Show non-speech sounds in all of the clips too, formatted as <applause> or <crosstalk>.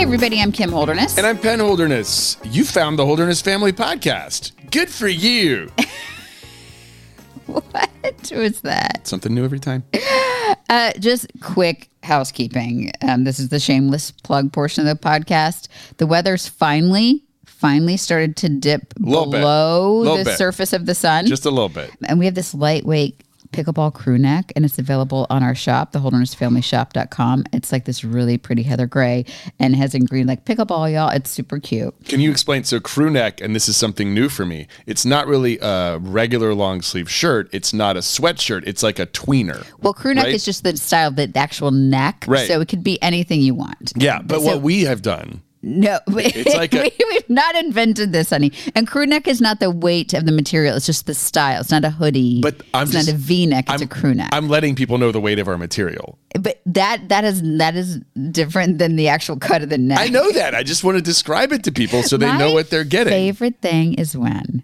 Hey, everybody, I'm Kim Holderness. And I'm Penn Holderness. You found the Holderness Family Podcast. Good for you. <laughs> what was that? Something new every time. <gasps> Uh, just quick housekeeping. Um, this is the shameless plug portion of the podcast. The weather's finally, finally started to dip Little below Little the bit. surface of the sun. Just a little bit. and we have this lightweight pickleball crew neck and it's available on our shop theholdernessfamilyshop.com it's like this really pretty heather gray and has in green like pickleball y'all it's super cute Can you explain? So, crew neck, and this is something new for me. It's not really a regular long sleeve shirt. It's not a sweatshirt. It's like a tweener. well crew neck Right. is just the style of the actual neck Right. so it could be anything you want Yeah, but So- what we have done, No, It's like <laughs> a- we, we've not invented this, honey. And crew neck is not the weight of the material; it's just the style. It's not a hoodie. but I'm it's just, not a V neck. It's I'm- a crew neck. I'm letting people know the weight of our material. but that that is that is different than the actual cut of the neck. I know that. I just want to describe it to people so they know what they're getting. Favorite thing is when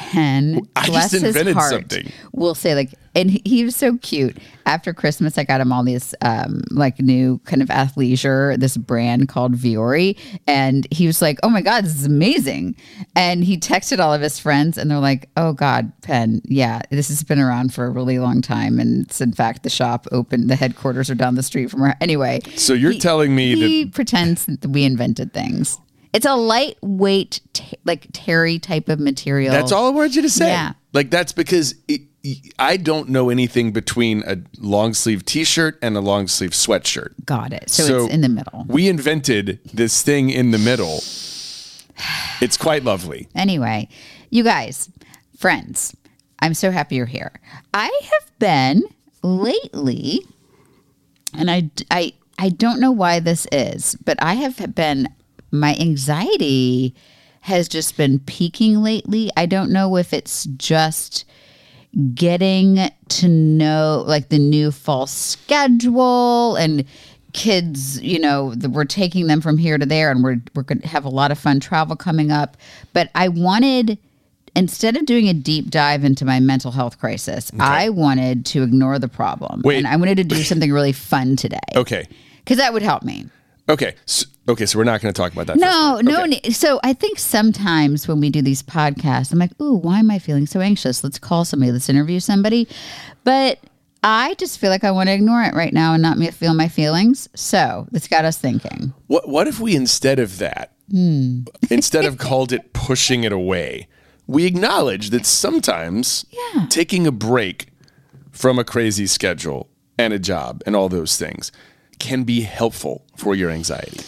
Penn, I just bless his invented heart, something. will say like, and he, he was so cute. After Christmas, I got him all these um, like new kind of athleisure, this brand called Vuori, and he was like, "Oh my god, this is amazing!" And he texted all of his friends, and they're like, "Oh God, Penn, yeah, this has been around for a really long time, and it's in fact the shop open, the headquarters are down the street from her. Anyway, So you're telling me he that pretends that we invented things. It's a lightweight, t- like terry type of material. That's all I wanted you to say. Yeah. Like that's because it, I don't know anything between a long sleeve T-shirt and a long sleeve sweatshirt. Got it. So, it's in the middle. We invented this thing in the middle. <sighs> It's quite lovely. Anyway, you guys, friends, I'm so happy you're here. I have been lately, and I, I, I don't know why this is, but I have been, my anxiety has just been peaking lately. I don't know if it's just getting to know like the new fall schedule and kids you know the, we're taking them from here to there and we're we're going to have a lot of fun travel coming up but i wanted instead of doing a deep dive into my mental health crisis i wanted to ignore the problem Wait. and i wanted to do something really fun today Okay. because that would help me Okay. So, okay. So we're not going to talk about that. no, no. Okay. So I think sometimes when we do these podcasts, I'm like, ooh, why am I feeling so anxious? Let's call somebody, let's interview somebody. But I just feel like I want to ignore it right now and not feel my feelings. So it's got us thinking. What What if we instead of that, Hmm. instead of <laughs> called it pushing it away, we acknowledge that sometimes Yeah. taking a break from a crazy schedule and a job and all those things can be helpful for your anxiety,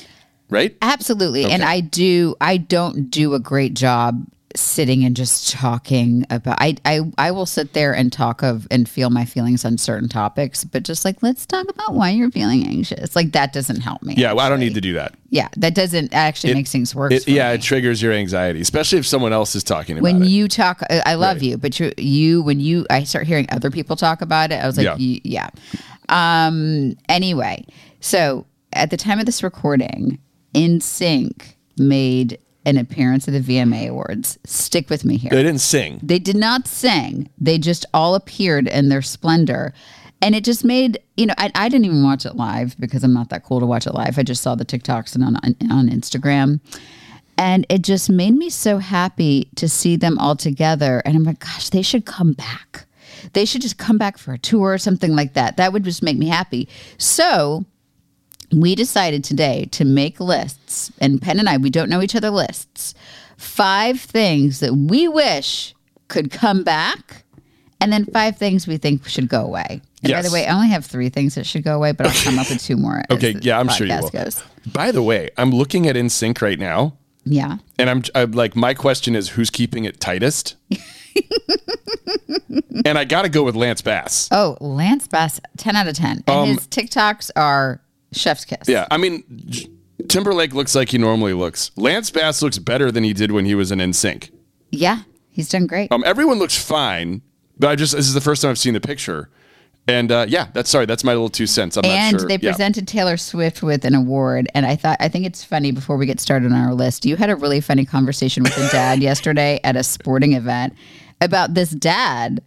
right? Absolutely. And I do, I don't do a great job sitting and just talking about I, I I will sit there and talk of and feel my feelings on certain topics, but just like let's talk about why you're feeling anxious. Like that doesn't help me. Yeah, well, I don't need to do that. Yeah, that doesn't actually makes things worse. It, yeah, me. it triggers your anxiety, especially if someone else is talking about when it. you talk, I love Right. you, but you, you, when you, I start hearing other people talk about it, I was like, yeah. yeah. Um. Anyway, So at the time of this recording, NSYNC made an appearance at the VMA Awards. Stick with me here. They didn't sing. They did not sing. They just all appeared in their splendor. And it just made, you know, I, I didn't even watch it live because I'm not that cool to watch it live. I just saw the TikToks and on, on, on Instagram. And it just made me so happy to see them all together. And I'm like, gosh, they should come back. They should just come back for a tour or something like that. That would just make me happy. So we decided today to make lists, and Penn and I, we don't know each other lists. Five things that we wish could come back, and then five things we think should go away. And by the way, I only have three things that should go away, but I'll come up with two more. <laughs> Okay, yeah, I'm sure you will. Goes. By the way, I'm looking at NSYNC right now, Yeah. and I'm, I'm like, my question is, who's keeping it tightest? <laughs> and I got to go with Lance Bass. Oh, Lance Bass, 10 out of 10. And um, his TikToks are chef's kiss. Yeah, I mean, J- Timberlake looks like he normally looks. Lance Bass looks better than he did when he was in NSYNC. Yeah. He's done great. Um, everyone looks fine, but I just this is the first time I've seen the picture, and uh, yeah, that's sorry, that's my little two cents. I'm and not sure. they Yeah. presented Taylor Swift with an award. And I thought, I think it's funny before we get started on our list. You had a really funny conversation with a dad <laughs> yesterday at a sporting event about this dad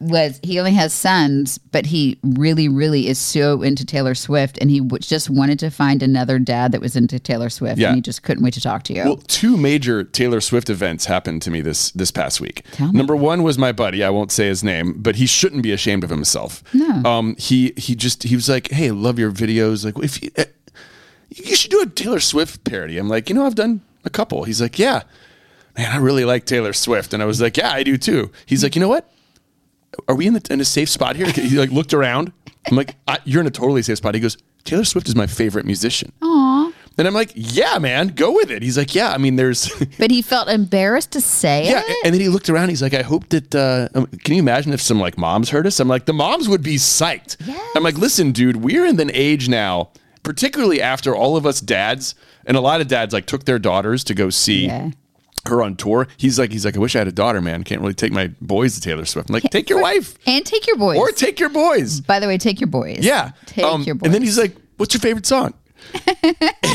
was he only has sons, but he really, really is so into Taylor Swift, and he w- just wanted to find another dad that was into Taylor Swift, Yeah. and he just couldn't wait to talk to you. Well, two major Taylor Swift events happened to me this this past week. Number one was my buddy. I won't say his name, but he shouldn't be ashamed of himself. No. Um. He he just he was like, "Hey, love your videos. Like, if you, eh, you should do a Taylor Swift parody." I'm like, "You know, I've done a couple." He's like, "Yeah, man, I really like Taylor Swift," and I was like, "Yeah, I do too." He's like, "You know what? Are we in the in a safe spot here?" He like looked around. I'm like, I, "You're in a totally safe spot." He goes, "Taylor Swift is my favorite musician." Aw. And I'm like, yeah, man, go with it. He's like, yeah, I mean, there's, <laughs> But he felt embarrassed to say it. yeah. it. And then he looked around. He's like, I hope that, uh, um, can you imagine if some like moms heard us? I'm like, the moms would be psyched. I'm like, listen, dude, we're in an age now, particularly after all of us dads and a lot of dads like took their daughters to go see. Yeah. Her on tour. He's like, he's like, I wish I had a daughter, man. Can't really take my boys to Taylor Swift. I'm like, take your wife And take your boys. or take your boys. By the way, take your boys. Yeah. Take Um, your boys. And then he's like, "What's your favorite song?" <laughs>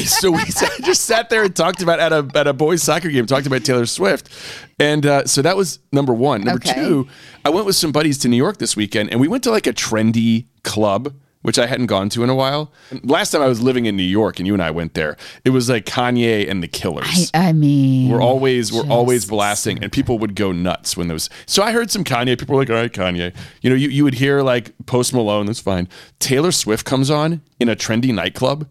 so we sat, just sat there and talked about at a at a boys soccer game, talked about Taylor Swift, and uh, so that was number one. Number Okay. two, I went with some buddies to New York this weekend, and we went to like a trendy club. Which I hadn't gone to in a while. Last time I was living in New York, and you and I went there. It was like Kanye and the Killers. I, I mean, We're always we're always blasting, and people would go nuts when those. So I heard some Kanye. People were like, "All right, Kanye." You know, you, you would hear like Post Malone. That's fine. Taylor Swift comes on in a trendy nightclub,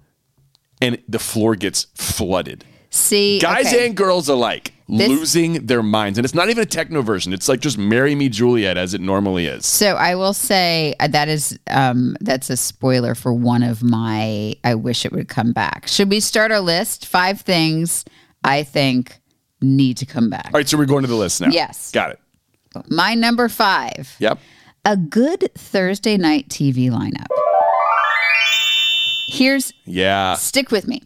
and the floor gets flooded. see, Guys okay. and girls alike This- losing their minds, and it's not even a techno version. It's like just "Marry Me, Juliet" as it normally is. So I will say uh, that is um, that's a spoiler for one of my. I wish it would come back. Should we start our list? Five things I think need to come back. All right, so we're going to the list now. Yes. got it. My number five: Yep. a good Thursday night TV lineup. Here's Yeah. stick with me.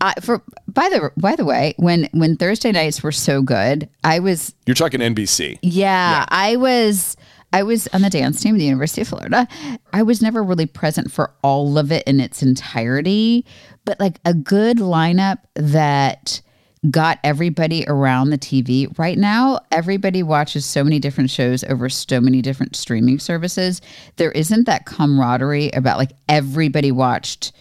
I for by the by the way, when when Thursday nights were so good, I was You're talking NBC. Yeah, I was I was on the dance team at the University of Florida. I was never really present for all of it in its entirety, but like a good lineup that got everybody around the TV. Right now, everybody watches so many different shows over so many different streaming services. There isn't that camaraderie about like everybody watched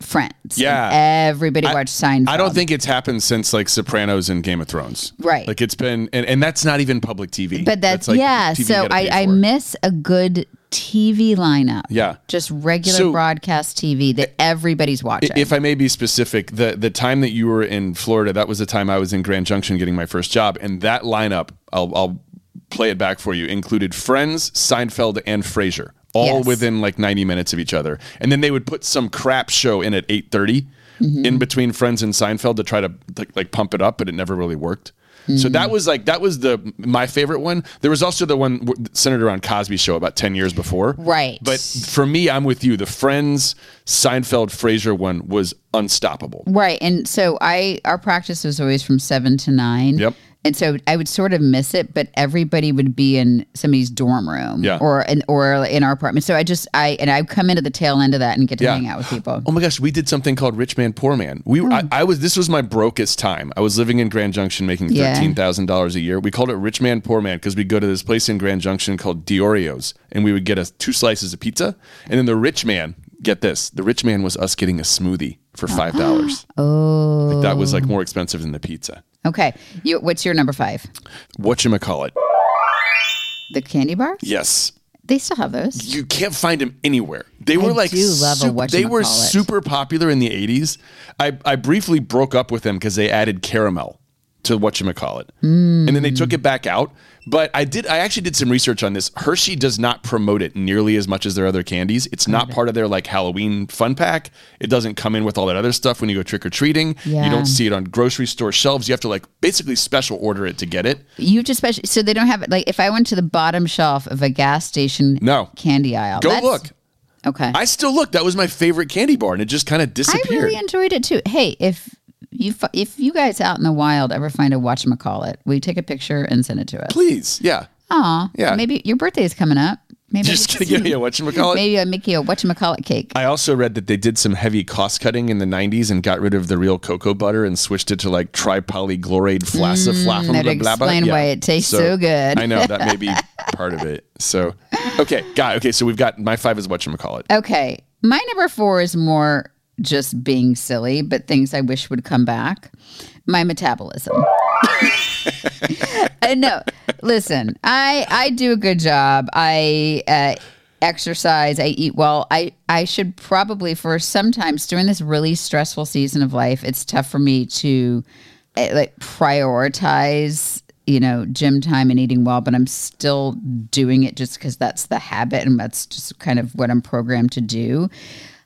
Friends. Yeah. Everybody watched Seinfeld. I don't think it's happened since like Sopranos and Game of Thrones. Right. Like it's been, and, and that's not even public TV. But that's, like yeah. TV So I, I miss a good TV lineup. Yeah. Just regular So- broadcast TV that everybody's watching. If I may be specific, the the time that you were in Florida, that was the time I was in Grand Junction getting my first job, and that lineup, I'll, I'll play it back for you, included Friends, Seinfeld, and Frasier, all Yes. within like ninety minutes of each other, and then they would put some crap show in at 8:30 Mm-hmm. in between Friends and Seinfeld to try to like, like pump it up, but it never really worked. So Mm-hmm. that was like that was the my favorite one. There was also the one centered around Cosby Show about ten years before, Right. But for me, I'm with you. The Friends, Seinfeld, Frasier one was unstoppable. right. And so I our practice was always from seven to nine. Yep. And so I would sort of miss it, but everybody would be in somebody's dorm room Yeah. or in, or in our apartment. So I just, I, and I come into the tail end of that and get to Yeah. hang out with people. Oh my gosh, we did something called Rich Man Poor Man. We hmm. I, I was this was my brokest time. I was living in Grand Junction making Yeah. thirteen thousand dollars a year. We called it Rich Man Poor Man because we go to this place in Grand Junction called Diorio's and we would get us two slices of pizza. And then the rich man, get this, the rich man was us getting a smoothie for ah. five dollars. Oh, like that was like oh. more expensive than the pizza. okay. You, what's your number five? what you call it The candy bar? Yes. They still have those. You can't find them anywhere. They were like a they were super popular in the 80s. I, I briefly broke up with them because they added caramel to whatchamacallit. And then they took it back out. But I did I actually did some research on this. Hershey does not promote it nearly as much as their other candies. It's not part of their like Halloween fun pack. It doesn't come in with all that other stuff when you go trick or treating. Yeah. You don't see it on grocery store shelves. You have to like basically special order it to get it. You just special, so they don't have it. Like if I went to the bottom shelf of a gas station No. candy aisle, Go look. Okay. I still look. That was my favorite candy bar and it just kind of disappeared. I really enjoyed it too. Hey, if you if you guys out in the wild ever find a whatchamacallit, will you take a picture and send it to us? Please. Yeah. Aw, Yeah. Maybe your birthday is coming up. Maybe Just gonna give you a whatchamacallit. Maybe I make you a whatchamacallit cake. I also read that they did some heavy cost cutting in the 90s and got rid of the real cocoa butter and switched it to like tripolygloraid flaciflafum Mm, that'd blah, blah, blah. explain why it tastes so good. I know that may be <laughs> part of it. So, okay, guy. Okay, so we've got my five is whatchamacallit. Okay. My number four is more just being silly, but things I wish would come back. My metabolism. <laughs> uh, no, listen, I I do a good job. I uh, exercise. I eat well. I I should probably for sometimes during this really stressful season of life, it's tough for me to uh, like prioritize you know gym time and eating well but i'm still doing it just because that's the habit and that's just kind of what i'm programmed to do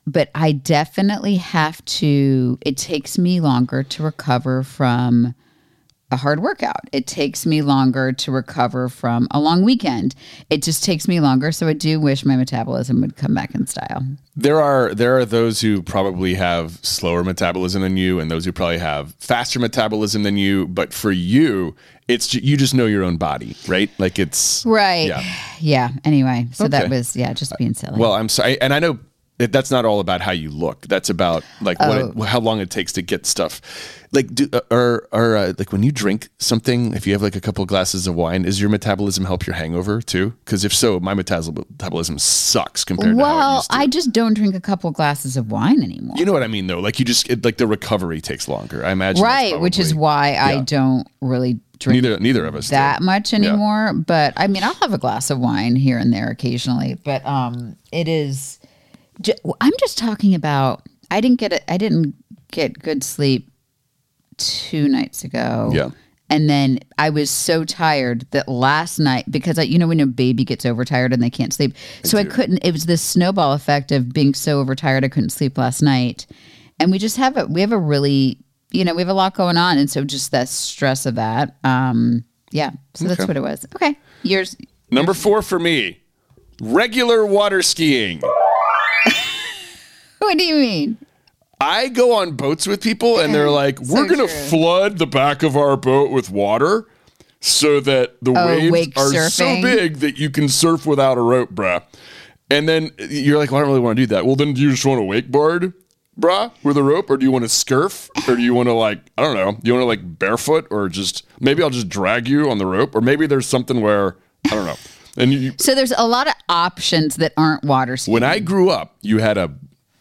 but i definitely have to it takes me longer to recover from a hard workout. It takes me longer to recover from a long weekend. It just takes me longer. So I do wish my metabolism would come back in style. There are there are those who probably have slower metabolism than you, and those who probably have faster metabolism than you. But for you, it's you just know your own body, right? Like it's Right. Yeah. Yeah. Anyway, so that was, yeah, just uh, being silly. Well, I'm sorry, and I know that that's not all about how you look. That's about like what Oh. it, how long it takes to get stuff. Like, do uh, or or uh, like when you drink something, if you have like a couple glasses of wine, is your metabolism help your hangover too? Because if so, my metabolism sucks compared to how it well. I just don't drink a couple glasses of wine anymore. you know what I mean, though. Like you just it, like the recovery takes longer. I imagine, right. Which is probably- why I don't really drink neither neither of us do. that much anymore. But I mean, I'll have a glass of wine here and there occasionally. But um, it is. I'm just talking about. I didn't get it. I didn't get good sleep two nights ago. Yeah. And then I was so tired that last night, because I, you know, when a baby gets overtired and they can't sleep. So I couldn't, it was this snowball effect of being so overtired, I couldn't sleep last night. And we just have a, we have a really, you know, we have a lot going on. And so just the stress of that. Um, yeah. So that's what it was. Okay. Yours. Number four for me, regular water skiing. <laughs> What do you mean? I go on boats with people and they're like, we're going to true. flood the back of our boat with water so that the Oh, waves wake are surfing? so big that you can surf without a rope, bruh. And then you're like, well, I don't really want to do that. Well, then do you just want to wakeboard, bruh, with a rope? Or do you want to scurf? Or do you want to, like, I don't know, do you want to, like, barefoot? Or just, maybe I'll just drag you on the rope? Or maybe there's something where, I don't know. And you, So there's a lot of options that aren't water skiing. when I grew up, you had a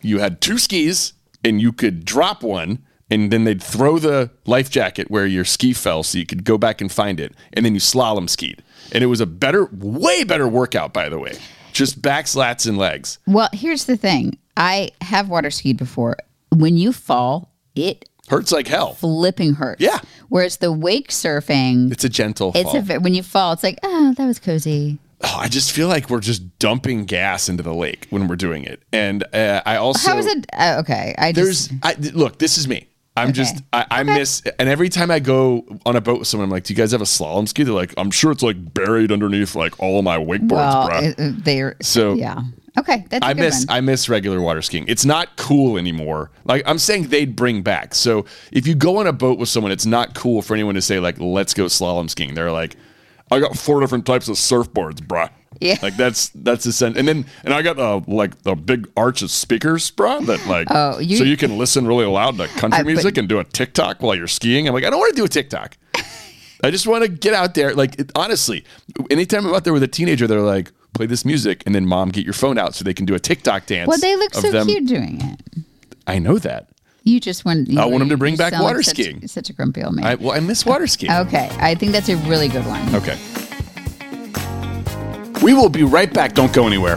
you had two skis and you could drop one and then they'd throw the life jacket where your ski fell so you could go back and find it and then you slalom skied. And it was a better way better workout by the way. Just back slats and legs. well, here's the thing. I have water skied before. When you fall, it Hurts like hell. flipping hurts. Yeah. Whereas the wake surfing, It's a gentle it's fall. a when you fall, it's like, oh, that was cozy. Oh, I just feel like we're just dumping gas into the lake when we're doing it. And uh, I also How is it? Uh, okay, I There's, just I, look, this is me. I'm just, I, I miss, and every time I go on a boat with someone, I'm like, do you guys have a slalom ski? They're like, I'm sure it's like buried underneath like all of my wakeboards, well, bro. it- they're So- yeah. Okay, that's a I good miss one. I miss regular water skiing. It's not cool anymore. Like I'm saying they'd bring back. So if you go on a boat with someone, it's not cool for anyone to say like let's go slalom skiing. They're like I got four different types of surfboards, bruh. Yeah. Like that's that's the sense. And then and I got uh, like the big arch of speakers, bruh, that like Oh, you- so you can listen really loud to country I- but- music and do a TikTok while you're skiing. I'm like, I don't want to do a TikTok. I just want to get out there. Like it, honestly, anytime I'm out there with a teenager, they're like, play this music, and then mom, get your phone out so they can do a TikTok dance. well, they look so them. cute doing it. I know that. You just want. You, I want 'em to bring back water such, skiing. Such a grumpy old man. I, well, I miss water skiing. okay, I think that's a really good one. Okay. We will be right back. Don't go anywhere.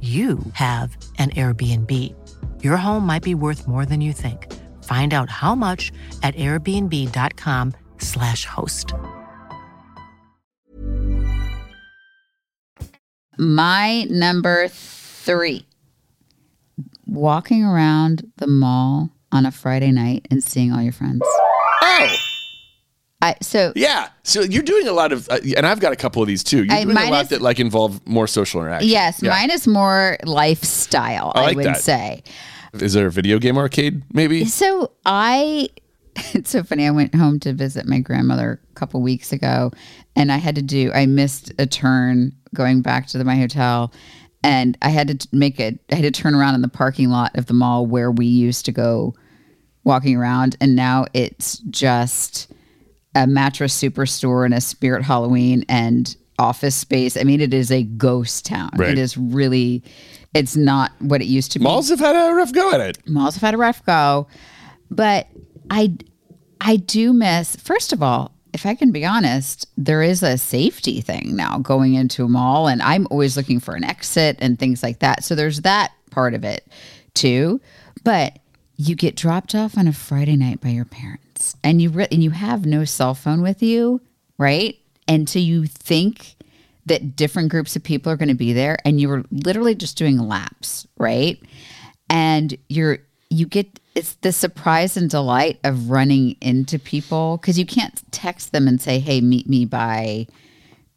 you have an Airbnb. Your home might be worth more than you think. Find out how much at airbnb.com/slash host. My number three walking around the mall on a Friday night and seeing all your friends. Oh, I so yeah. So you're doing a lot of, uh, and I've got a couple of these too. You're I- doing a lot is- that like involve more social interaction. yes, Yeah. mine is more lifestyle, I I, would that. say. Is there a video game arcade? Maybe. So I, <laughs> it's so funny. I went home to visit my grandmother a couple weeks ago, and I had to do. I missed a turn going back to the, my hotel, and I had to make it. I had to turn around in the parking lot of the mall where we used to go walking around, and now it's just a mattress superstore and a Spirit Halloween and office space. I mean, it is a ghost town. Right. It is really. It's not what it used to be Malls have had a rough go at it. malls have had a rough go, but I I do miss. First of all, if I can be honest, there is a safety thing now going into a mall, and I'm always looking for an exit and things like that. So there's that part of it too. But you get dropped off on a Friday night by your parents, and you re- and you have no cell phone with you, right? And so you think that different groups of people are going to be there and you were literally just doing laps, right? And you're you get it's the surprise and delight of running into people because you can't text them and say, "Hey, meet me by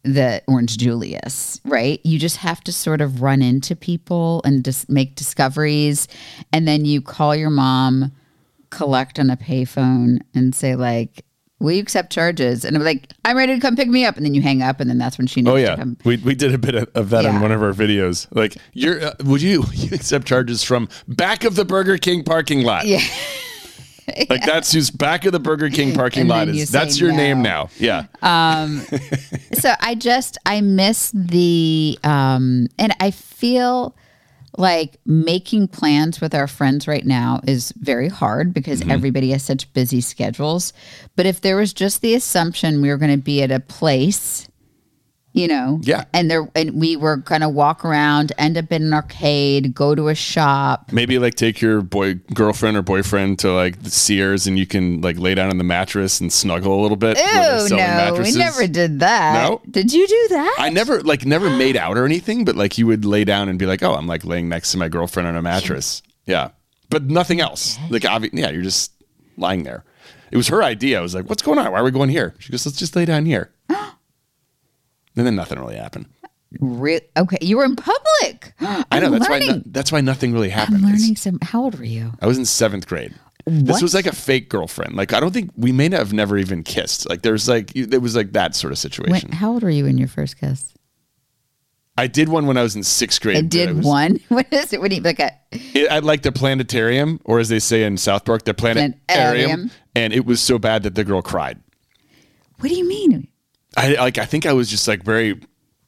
the Orange Julius," right? You just have to sort of run into people and just make discoveries, and then you call your mom, collect on a payphone, and say like. "We accept charges? And I'm like, I'm ready to come pick me up. And then you hang up, and then that's when she knows Oh yeah, we, we did a bit of, that in one of our videos. Like, you're uh, would you, <laughs> you accept charges from back of the Burger King parking lot? Yeah. <laughs> Like that's who's back of the Burger King parking lot then you is. That's your no. name now. Yeah. Um, <laughs> so I just I miss the um and I feel like making plans with our friends right now is very hard because Mm-hmm. everybody has such busy schedules. But if there was just the assumption we were going to be at a place, you know, Yeah. and there and we were to walk around, end up in an arcade, go to a shop. Maybe like take your boy girlfriend or boyfriend to like the Sears and you can like lay down on the mattress and snuggle a little bit. where they're Ew, selling no, mattresses. we never did that. No? Did you do that? I never like never made out or anything, but like you would lay down and be like, "Oh, I'm like laying next to my girlfriend on a mattress." Yeah, but nothing else. Like, obvi- yeah, you're just lying there. It was her idea. I was like, "What's going on? Why are we going here?" She goes, "Let's just lay down here." <gasps> <gasps> and then nothing really happened. Re- okay, you were in public. <gasps> I I'm know that's why no, that's why nothing really I'm happened. It's- learning some. How old were you? I was in seventh grade. This was like a fake girlfriend. Like I don't think we may have never even kissed. Like there's like it was like that sort of When, situation. how old were you in your first kiss? I did one when I was in sixth grade. I did was- one. <laughs> What is it? What do you like? A, It, I like the planetarium, or as they say in South Park, the planetarium. Planetarium. And it was so bad that the girl cried. what do you mean? I like. I think I was just like very,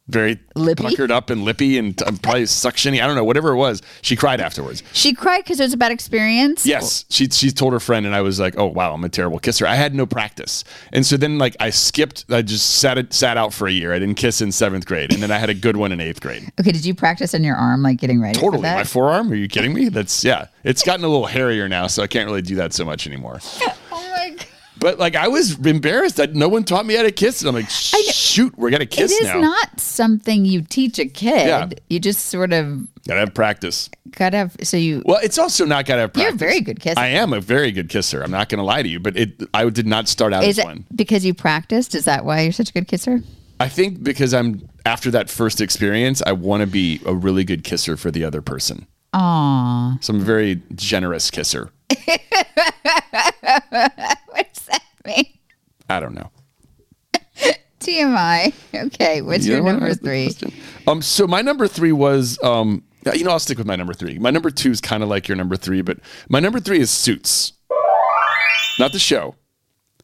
very Lippy? puckered up and lippy and uh, probably suctiony. I don't know. Whatever it was, she cried afterwards. She cried because it was a bad experience. Yes, she she told her friend, and I was like, "Oh wow, I'm a terrible kisser." I had no practice, and so then like I skipped. I just sat sat out for a year. I didn't kiss in seventh grade, and then I had a good one in eighth grade. Okay. Did you practice on your arm, like getting ready? for Totally, that? my forearm. Are you kidding me? That's yeah. It's gotten a little hairier now, so I can't really do that so much anymore. But like I was embarrassed that no one taught me how to kiss, and I'm like, shoot, we're gonna It kiss is now. not something you teach a kid. Yeah. You just sort of Gotta have practice. gotta have. So you. Well, it's also not gotta have Practice. You're a very good kisser. I am a very good kisser. I'm not gonna lie to you, but it I did not start out Is as it one. because you practiced? Is that why you're such a good kisser? I think because I'm after that first experience, I want to be a really good kisser for the other person. Aw. So I'm a very generous kisser. <laughs> What does that mean? I don't know. TMI. Okay. What's You your number three? Um, so my number three was, um, you know, I'll stick with my number three. My number two is kind of like your number three, but my number three is suits. Not the show,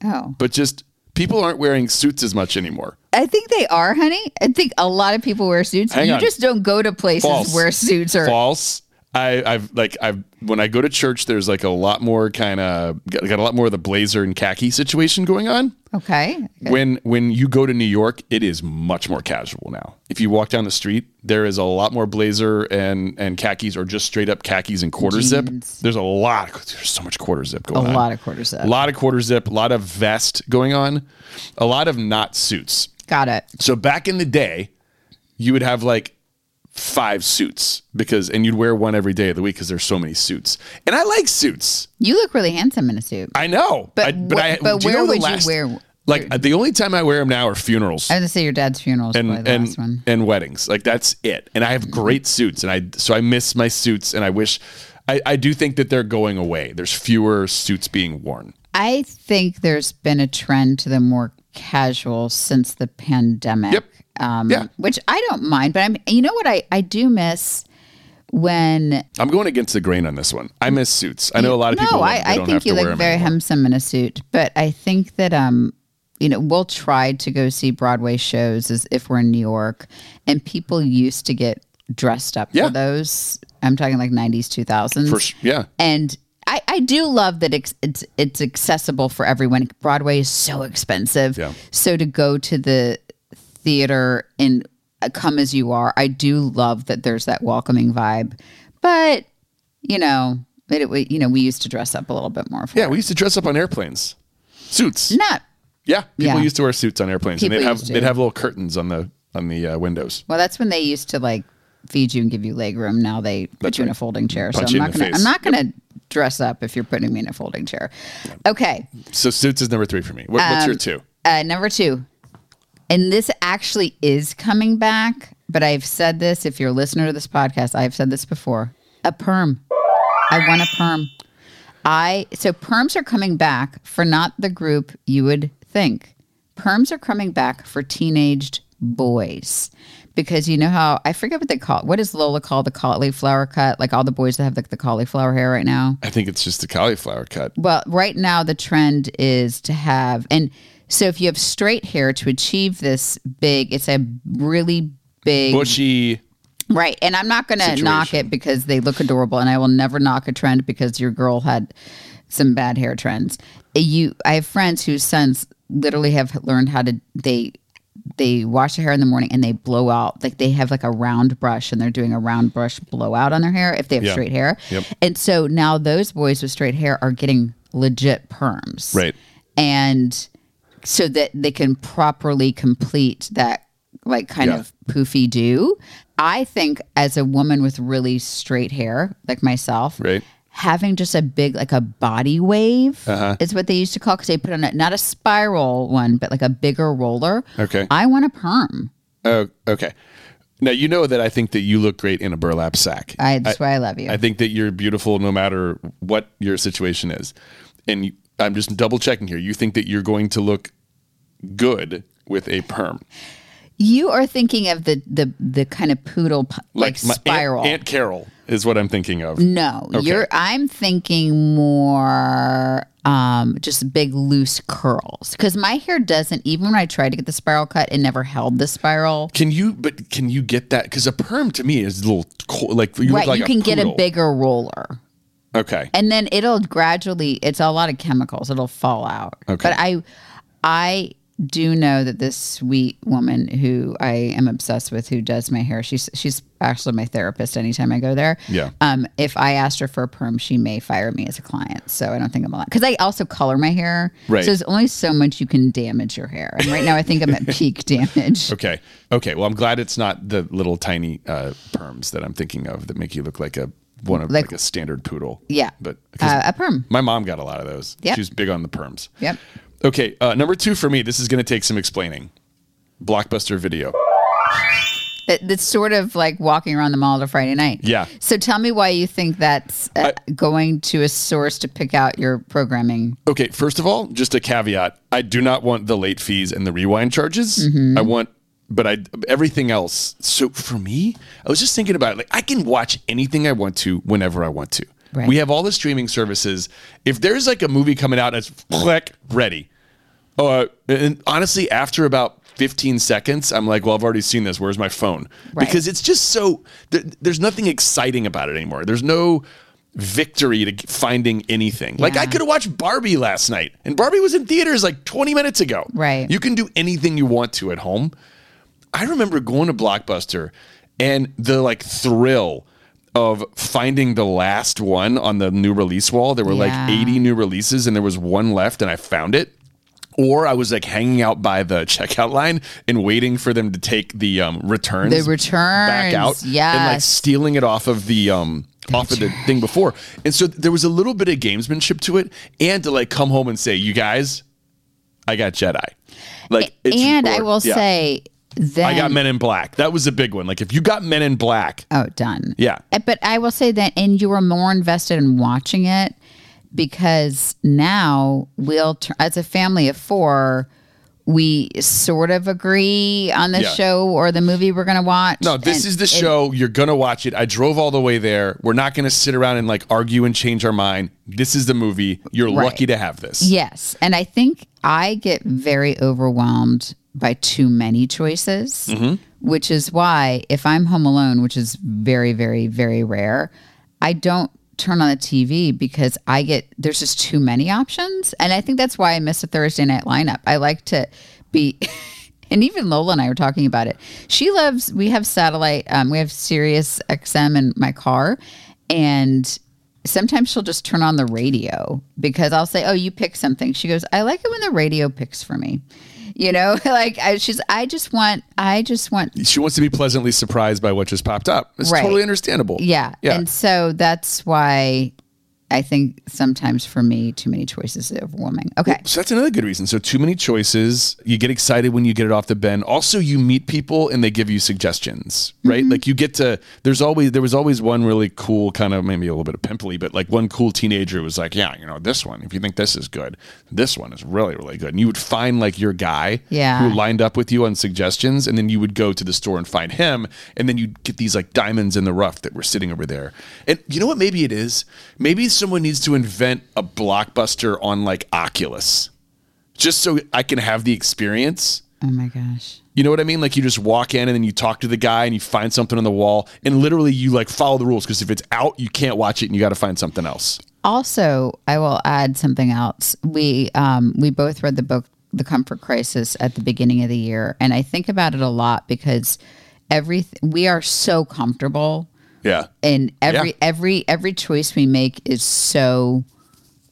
Oh. but just people aren't wearing suits as much anymore. I think they are, honey. I think a lot of people wear suits. Hang you on. just don't go to places False. where suits are. False. I, I've like I've when I go to church, there's like a lot more kind of got, got a lot more of the blazer and khaki situation going on. Okay. When when you go to New York, it is much more casual now. If you walk down the street, there is a lot more blazer and and khakis, or just straight up khakis and quarter zip. There's a lot. There's so much quarter zip A going on. A lot of quarters a lot of quarter zip, a lot of vest going on, a lot of not suits. Got it. So back in the day, you would have like five suits because, and you'd wear one every day of the week because there's so many suits. And I like suits. You look really handsome in a suit. I know, But I, but wh- I. but where would you wear- Like the only time I wear them now are funerals I was gonna say your dad's funerals and the and last one. and weddings. Like that's it. And I have great suits, and I so I miss my suits, and I wish. I, I do think that they're going away. There's fewer suits being worn. I think there's been a trend to the more casual since the pandemic. Yep. Um, Yeah. Which I don't mind, but I'm. You know what I I do miss when I'm going against the grain on this one. I miss suits. I know a lot of no, people. I, I think you look very anymore. handsome in a suit, but I think that um, you know, we'll try to go see Broadway shows as if we're in New York, and people used to get dressed up Yeah. for those. I'm talking like 90s, 2000s. For yeah. And I, I do love that it's, it's it's accessible for everyone. Broadway is so expensive. Yeah. So to go to the theater and uh, come as you are, I do love that there's that welcoming vibe. But you know, it, it, you know, we used to dress up a little bit more. For Yeah, it. we used to dress up on airplanes. Suits. not Yeah, people Yeah. used to wear suits on airplanes, People and they'd have they'd have little curtains on the on the uh, windows. well. That's when they used to like feed you and give you leg room. Now they put That's you in a folding chair. Punch so I'm not gonna face. I'm not gonna dress up if you're putting me in a folding chair. Okay. So suits is number three for me. What, what's your Um, two? Uh, number two, and this actually is coming back, but I've said this. If you're a listener to this podcast, I've said this before. A perm. I want a perm. I so perms are coming back for not the group you would think. Perms are coming back for teenaged boys because you know how I forget what they call. What does Lola call the cauliflower cut? Like all the boys that have like the cauliflower hair right now. I think it's just the cauliflower cut. Well, right now the trend is to have, and so if you have straight hair to achieve this big, it's a really big, Bushy. right. And I'm not going to knock it because they look adorable, and I will never knock a trend because your girl had some bad hair trends. You, I have friends whose sons literally have learned how to they they wash their hair in the morning and they blow out like they have like a round brush and they're doing a round brush blowout on their hair if they have Yeah. straight hair. Yep. And so now those boys with straight hair are getting legit perms. Right. And so that they can properly complete that like kind Yeah. of poofy do. I think as a woman with really straight hair, like myself, Right. Having just a big like a body wave Uh-huh. is what they used to call because they put on a, not a spiral one, but like a bigger roller. Okay. I want a perm. Oh, okay. Now you know that I think that you look great in a burlap sack. I, that's why I love you. I think that you're beautiful no matter what your situation is. And you, I'm just double checking here. You think that you're going to look good with a perm. you are thinking of the the the kind of poodle pu- like, my Aunt- spiral. Aunt, Carol is what I'm thinking of. no, Okay. you're. I'm thinking more um just big loose curls because my hair doesn't. Even when I tried to get the spiral cut, it never held the spiral. Can you? But can you get that? Because a perm to me is a little co- like you right, look like you a can get a bigger roller. Okay. and then it'll gradually it's a lot of chemicals it'll fall out Okay. but i i do know that this sweet woman who i am obsessed with who does my hair she's she's actually my therapist anytime i go there Yeah. um if i asked her for a perm she may fire me as a client so i don't think i'm allowed because i also color my hair Right. so there's only so much you can damage your hair and right now i think i'm at <laughs> peak damage Okay. Okay. Well, I'm glad it's not the little tiny uh, perms that I'm thinking of that make you look like a one of like, Like- a standard poodle. yeah But uh, a perm my mom got a lot of those. Yep. She was big on the perms. Yep. Okay. Uh, number two for me. This is going to take some explaining. Blockbuster video. It's sort of like walking around the mall on a Friday night. Yeah. So tell me why you think that's uh, going to a source to pick out your programming. Okay, first of all, just a caveat. I do not want the late fees and the rewind charges. Mm-hmm. I want but I everything else. So for me, I was just thinking about it. Like I can watch anything I want to whenever I want to. Right. We have all the streaming services. If there's like a movie coming out that's click ready. Uh, and honestly, after about 15 seconds, I'm like, well, I've already seen this. Where's my phone? Right. Because it's just so, there, there's nothing exciting about it anymore. There's no victory to finding anything. Like I could have watched Barbie last night, and Barbie was in theaters like 20 minutes ago. Right. You can do anything you want to at home. I remember going to Blockbuster and the like thrill of finding the last one on the new release wall. There were Yeah. like 80 new releases and there was one left and I found it. Or I was like hanging out by the checkout line and waiting for them to take the um, returns, The returns back out, yeah, and like stealing it off of the um, off of the thing before. And so there was a little bit of gamesmanship to it, and to like come home and say, "You guys, I got Jedi." Like, it's- and I will yeah. say, then I got Men in Black. That was a big one. Like if you got Men in Black, Oh, done. Yeah. Uh, But I will say that, and you were more invested in watching it because now we'll, as a family of four, we sort of agree on the Yeah. show or the movie we're going to watch. no, this is the it- show. You're gonna watch it. I drove all the way there. We're not gonna sit around and like argue and change our mind. This is the movie. You're Right. lucky to have this. Yes. And I think I get very overwhelmed by too many choices, Mm-hmm. which is why if I'm home alone, which is very, very, very rare, I don't turn on the TV because I get there's just too many options. And I think that's why I miss a Thursday night lineup. I like to be <laughs> and even Lola and I were talking about it. She loves we have satellite, um, we have Sirius XM in my car and sometimes she'll just turn on the radio because I'll say, "Oh, you pick something." She goes, "I like it when the radio picks for me." You know, <laughs> like I, she's. I just want. I just want. She wants to be pleasantly surprised by what just popped up. It's Right. totally understandable. Yeah. Yeah. And so that's why I think sometimes for me, too many choices is overwhelming. Okay. So that's another good reason. So too many choices. You get excited when you get it off the bin. Also, you meet people and they give you suggestions, right? Mm-hmm. Like you get to. There's always there was always one really cool kind of maybe a little bit of pimply, but like one cool teenager was like, yeah, you know, this one. If you think this is good, this one is really really good. And you would find like your guy, Yeah. who lined up with you on suggestions, and then you would go to the store and find him, and then you'd get these like diamonds in the rough that were sitting over there. And you know what? Maybe it is. Maybe someone needs to invent a blockbuster on like Oculus, just so I can have the experience. Oh my gosh. You know what I mean? Like you just walk in and then you talk to the guy and you find something on the wall, and literally you like follow the rules because if it's out, you can't watch it and you got to find something else. Also, I will add something else. We um, we both read the book The Comfort Crisis at the beginning of the year, and I think about it a lot because every we are so comfortable Yeah. and every Yeah. every every choice we make is so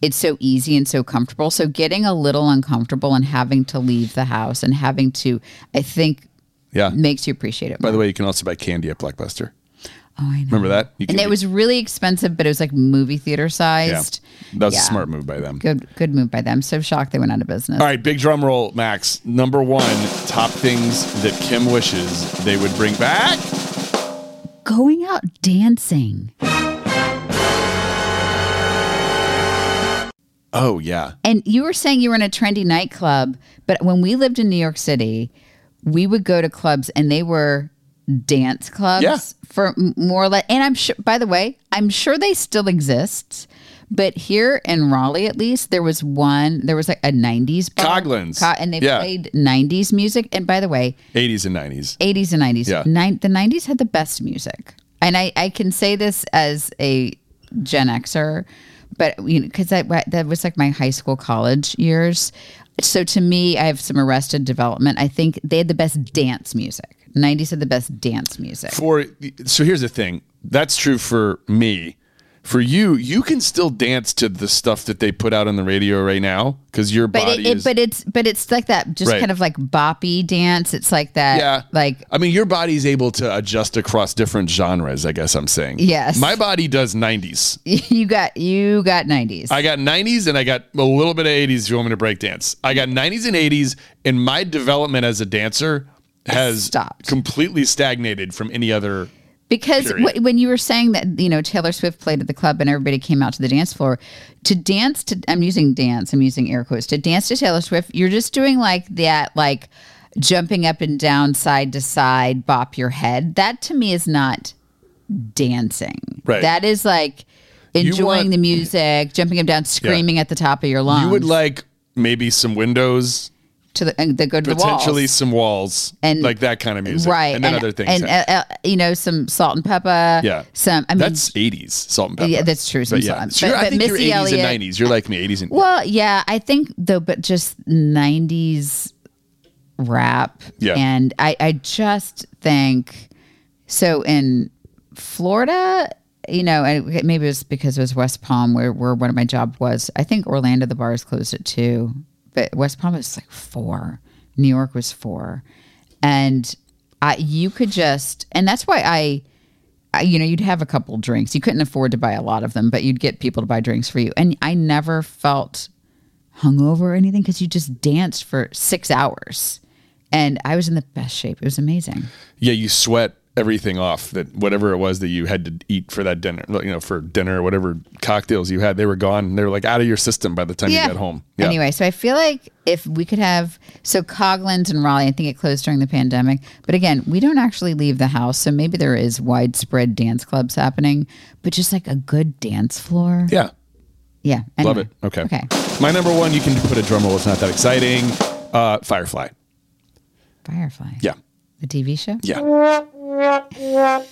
it's so easy and so comfortable so getting a little uncomfortable and having to leave the house and having to i think Yeah. makes you appreciate it By more. the way, you can also buy candy at Blockbuster. oh i know Remember that? You and it was really expensive but it was like movie theater Yeah. sized That was Yeah. a smart move by them. good good move by them so shocked they went out of business All right, big drum roll, Max. Number one, top things that Kim wishes they would bring back. Going out dancing. Oh yeah. And you were saying you were in a trendy nightclub, but when we lived in New York City, we would go to clubs and they were dance clubs Yeah. for more or less. And I'm sure, by the way, I'm sure they still exist. But here in Raleigh, at least, there was one. There was like a '90s bar, Coghlan's. Co- and they Yeah. played '90s music. And by the way, 80s and 90s. 80s and 90s. Yeah. Nin- the 90s had the best music. And I, I can say this as a Gen Xer, but you know, because that, that was like my high school, college years. So to me, I have some arrested development. I think they had the best dance music. 90s had the best dance music. For so here's the thing. That's true for me. For you, you can still dance to the stuff that they put out on the radio right now because your But body it, it, is. but it's but it's like that just Right. kind of like boppy dance. It's like that yeah, like I mean, your body's able to adjust across different genres. I guess I'm saying. Yes. my body does 90s. <laughs> you got you got 90s. I got 90s and I got a little bit of 80s. If you want me to break dance, I got 90s and 80s, and my development as a dancer has Stopped. completely stagnated from any other. Because w- when you were saying that, you know, Taylor Swift played at the club and everybody came out to the dance floor to dance to, I'm using dance, I'm using air quotes, to dance to Taylor Swift, you're just doing like that, like jumping up and down, side to side, bop your head. That to me is not dancing. Right. That is like enjoying want- the music, jumping up and down, screaming at the top of your lungs. You would like maybe some windows, to the, and that go to the potentially walls. some walls, And- like that kind of music, Right. And then other things. And, uh, uh, you know, some Salt-N-Pepa. Yeah. Some, I mean, that's 80s Salt-N-Pepa. Yeah, that's true, some But yeah, salt- but- I but think Missy you're 80s Elliott- and 90s. You're like me, 80s and Well, yeah, I think though, but just '90s rap, Yeah. and I, I just think so in Florida. You know, and maybe it was because it was West Palm where, where one of my job was. I think Orlando the bars closed at two, but West Palm was like four. New York was four, and I, you could just, and that's why I I- you know, you'd have a couple drinks. You couldn't afford to buy a lot of them, but you'd get people to buy drinks for you. And I never felt hungover or anything because you just danced for six hours. And I was in the best shape. It was amazing. yeah, you sweat everything off that whatever it was that you had to eat for that dinner, you know, for dinner, or whatever cocktails you had, they were gone. They were like out of your system by the time you got home. Yeah. Anyway, so I feel like if we could have so Coglan's and Raleigh, I think it closed during the pandemic. But again, we don't actually leave the house, so maybe there is widespread dance clubs happening, but just like a good dance floor. Yeah. Yeah. Love it. Okay. Okay. My number one, you can put a drum roll. It's not that exciting. Uh, Firefly. Firefly. Yeah. The TV show. Yeah. Firefly.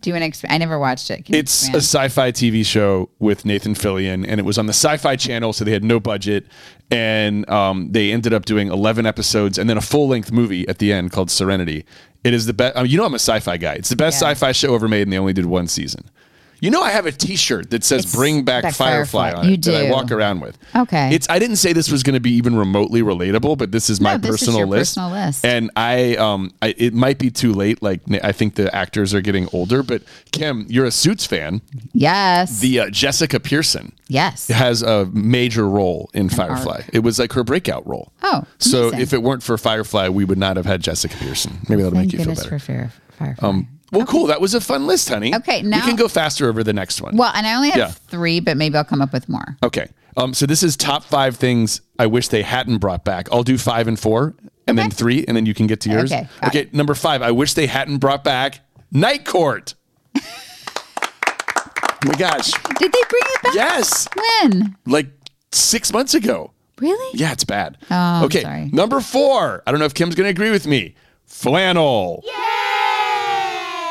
Do you want to explain? I never watched it. Can It's a sci-fi TV show with Nathan Fillion, and it was on the Sci-Fi Channel, so they had no budget, and um, they ended up doing eleven episodes and then a full-length movie at the end called Serenity. It is the best. I mean, you know, I'm a sci-fi guy. It's the best Yeah. sci-fi show ever made, and they only did one season. You know, I have a T-shirt that says It's "Bring Back, back Firefly" Firefly. on You it that I walk around with. Okay. It's. I didn't say this was going to be even remotely relatable, but this is my No, this is personal list. personal list. And I, um, I, it might be too late. Like I think the actors are getting older, but Kim, you're a Suits fan. yes. The uh, Jessica Pearson yes. has a major role in Firefly. It was like her breakout role. Oh, so if it weren't for Firefly, we would not have had Jessica Pearson. Maybe that'll Thank make you feel better. for Fire, Firefly. Um, well, cool. That was a fun list, honey. Okay, you now- can go faster over the next one. well, and I only have Yeah. three, but maybe I'll come up with more. Okay. Um, so this is top five things I wish they hadn't brought back. I'll do five and four, and then three, and then you can get to yours. Okay, Okay. Number five. I wish they hadn't brought back Night Court. oh <laughs> my gosh. Did they bring it back? Yes. When? Like six months ago. Really? Yeah, it's bad. Oh, okay. sorry. Number four. I don't know if Kim's going to agree with me. Flannel.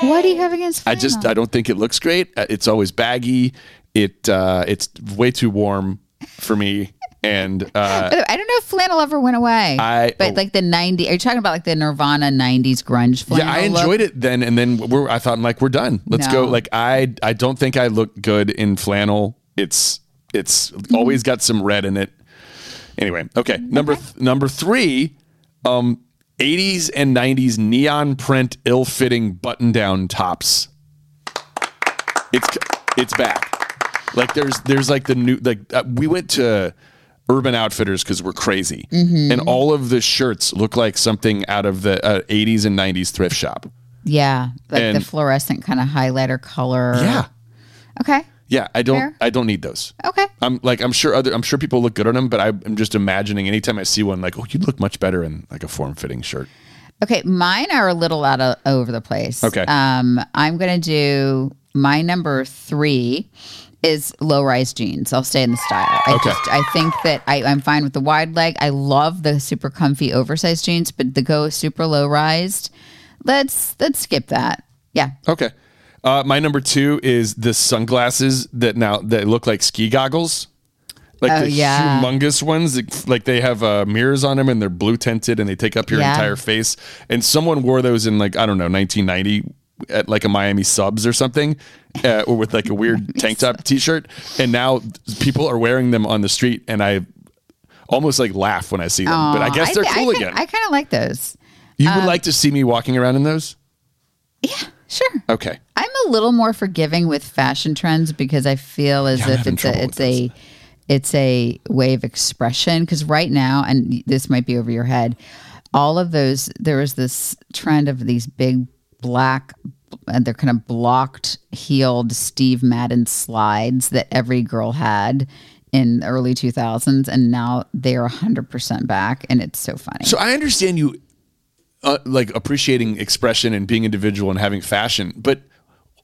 What do you have against? Flannel? I just? I don't think it looks great. Uh, It's always baggy. It uh, it's way too warm for me. And uh, way, I don't know if flannel ever went away. I- but oh. like the '90s. Are you talking about like the Nirvana '90s grunge flannel? yeah, I enjoyed it then, and then we're, I thought I'm like we're done. Let's go. Like I I don't think I look good in flannel. It's it's always got some red in it. Anyway, okay. Number th- number three, um, 80s and 90s neon print ill-fitting button-down tops. It's it's back. Like there's there's like the new like uh, we went to Urban Outfitters because we're crazy, and all of the shirts look like something out of the uh, 80s and 90s thrift shop. Yeah, like the fluorescent kind of highlighter color. Yeah. Okay. Yeah, I don't Fair. I don't need those. Okay. I'm like I'm sure other I'm sure people look good on them, but I, I'm just imagining anytime I see one like, oh, you'd look much better in like a form fitting shirt. Okay, mine are a little out of over the place. Okay. Um, I'm gonna do my number three is low rise jeans. I'll stay in the style. I Okay. just I think that I, I'm fine with the wide leg. I love the super comfy oversized jeans, but the go super low rised, let's let's skip that. Yeah. Okay. Uh, my number two is the sunglasses that now that look like ski goggles, like Oh, the yeah. humongous ones. that- Like they have uh, mirrors on them and they're blue tinted and they take up your Yeah. entire face. And someone wore those in like I don't know 1990 at like a Miami Subs or something, uh, or with like a weird <laughs> tank top T-shirt. And now people are wearing them on the street, and I almost like laugh when I see them. but I guess they're thi- cool I, again. I kind of like those. you would like to see me walking around in those? Yeah, sure. Okay. I'm a little more forgiving with fashion trends because I feel as Yeah, if it's a it's a it's a way of expression. Because right now, and this might be over your head, all of those there was this trend of these big black and they're kind of blocked heeled Steve Madden slides that every girl had in the early 2000s and now they're 100% back and it's so funny. So I understand you uh, like appreciating expression and being individual and having fashion, but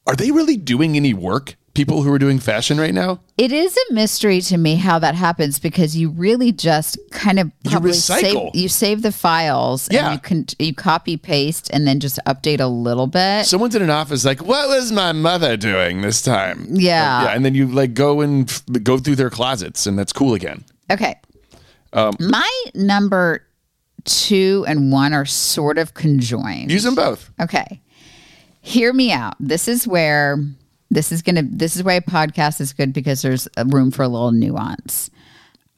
are they really doing any work? People who are doing fashion right now? It is a mystery to me how that happens because you really just kind of save recycle. you save the files Yeah. and you can you copy paste and then just update a little bit. Someone's in an office like, "What was my mother doing this time?" Yeah. yeah, and then you like go and f- go through their closets, and that's cool again. Okay. Um, My number 2 and 1 are sort of conjoined. Use them both. Okay. Hear me out. This is where this is going to this is why a podcast is good because there's a room for a little nuance.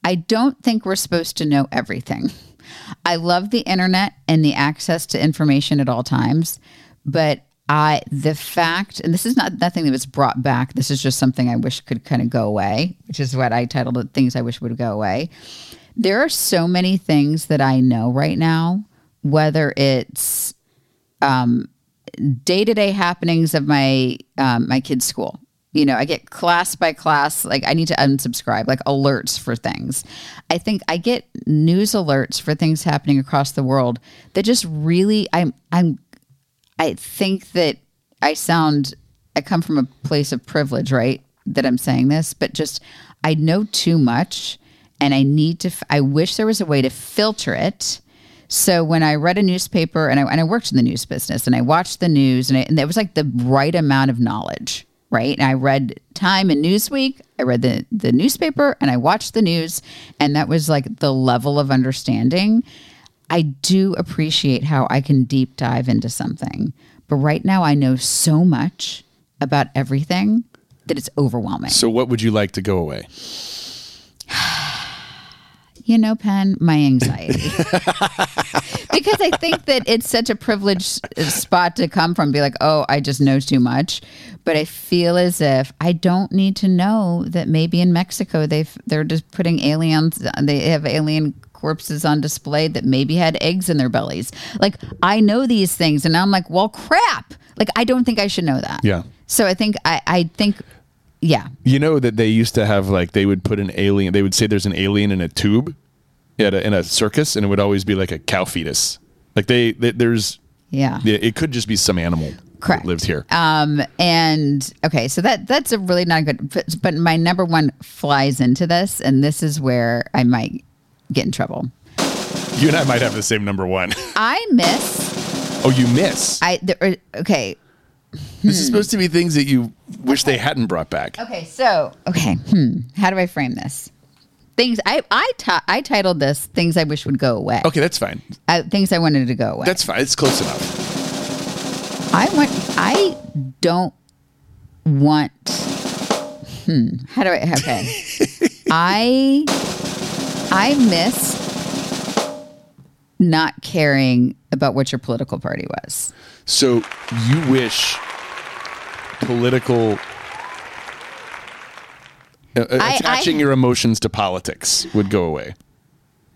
I don't think we're supposed to know everything. I love the internet and the access to information at all times, but I the fact and this is not nothing that was brought back. This is just something I wish could kind of go away, which is what I titled it things I wish would go away. There are so many things that I know right now, whether it's day to day happenings of my um, my kids' school. You know, I get class by class. Like I need to unsubscribe, like alerts for things. I think I get news alerts for things happening across the world that just really. I'm. I'm. I think that I sound. I come from a place of privilege, right? That I'm saying this, but just I know too much, and I need to. I wish there was a way to filter it. So when I read a newspaper and I, and I worked in the news business and I watched the news and, I, and it was like the right amount of knowledge, right? And I read Time and Newsweek, I read the, the newspaper and I watched the news and that was like the level of understanding. I do appreciate how I can deep dive into something. But right now I know so much about everything that it's overwhelming. So, what would you like to go away? You know, Penn, my anxiety. <laughs> because I think that it's such a privileged spot to come from, be like, oh, I just know too much. But I feel as if I don't need to know that maybe in Mexico they've they're just putting aliens, they have alien corpses on display that maybe had eggs in their bellies. Like I know these things, and I'm like, well, crap. Like I don't think I should know that. Yeah. So I think I I think. Yeah. You know that they used to have like they would put an alien. They would say there's an alien in a tube, at a, in a circus, and it would always be like a cow fetus. Like they, they there's Yeah. yeah, it could just be some animal Correct. that lived here. Um, and okay, so that that's a really not good. But, but my number one flies into this, and this is where I might get in trouble. you and I might have the same number one. <laughs> I miss. oh, you miss. I there, okay. This is supposed to be things that you wish they hadn't brought back. Okay, so okay, hmm, how do I frame this? Things I I ti- I titled this "Things I Wish Would Go Away." Okay, that's fine. Uh, things I wanted to go away. That's fine. It's close enough. I want. I don't want. Hmm. How do I? Okay. <laughs> I I miss not caring about what your political party was. So you wish political uh, uh, I- attaching I- your emotions to politics would go away.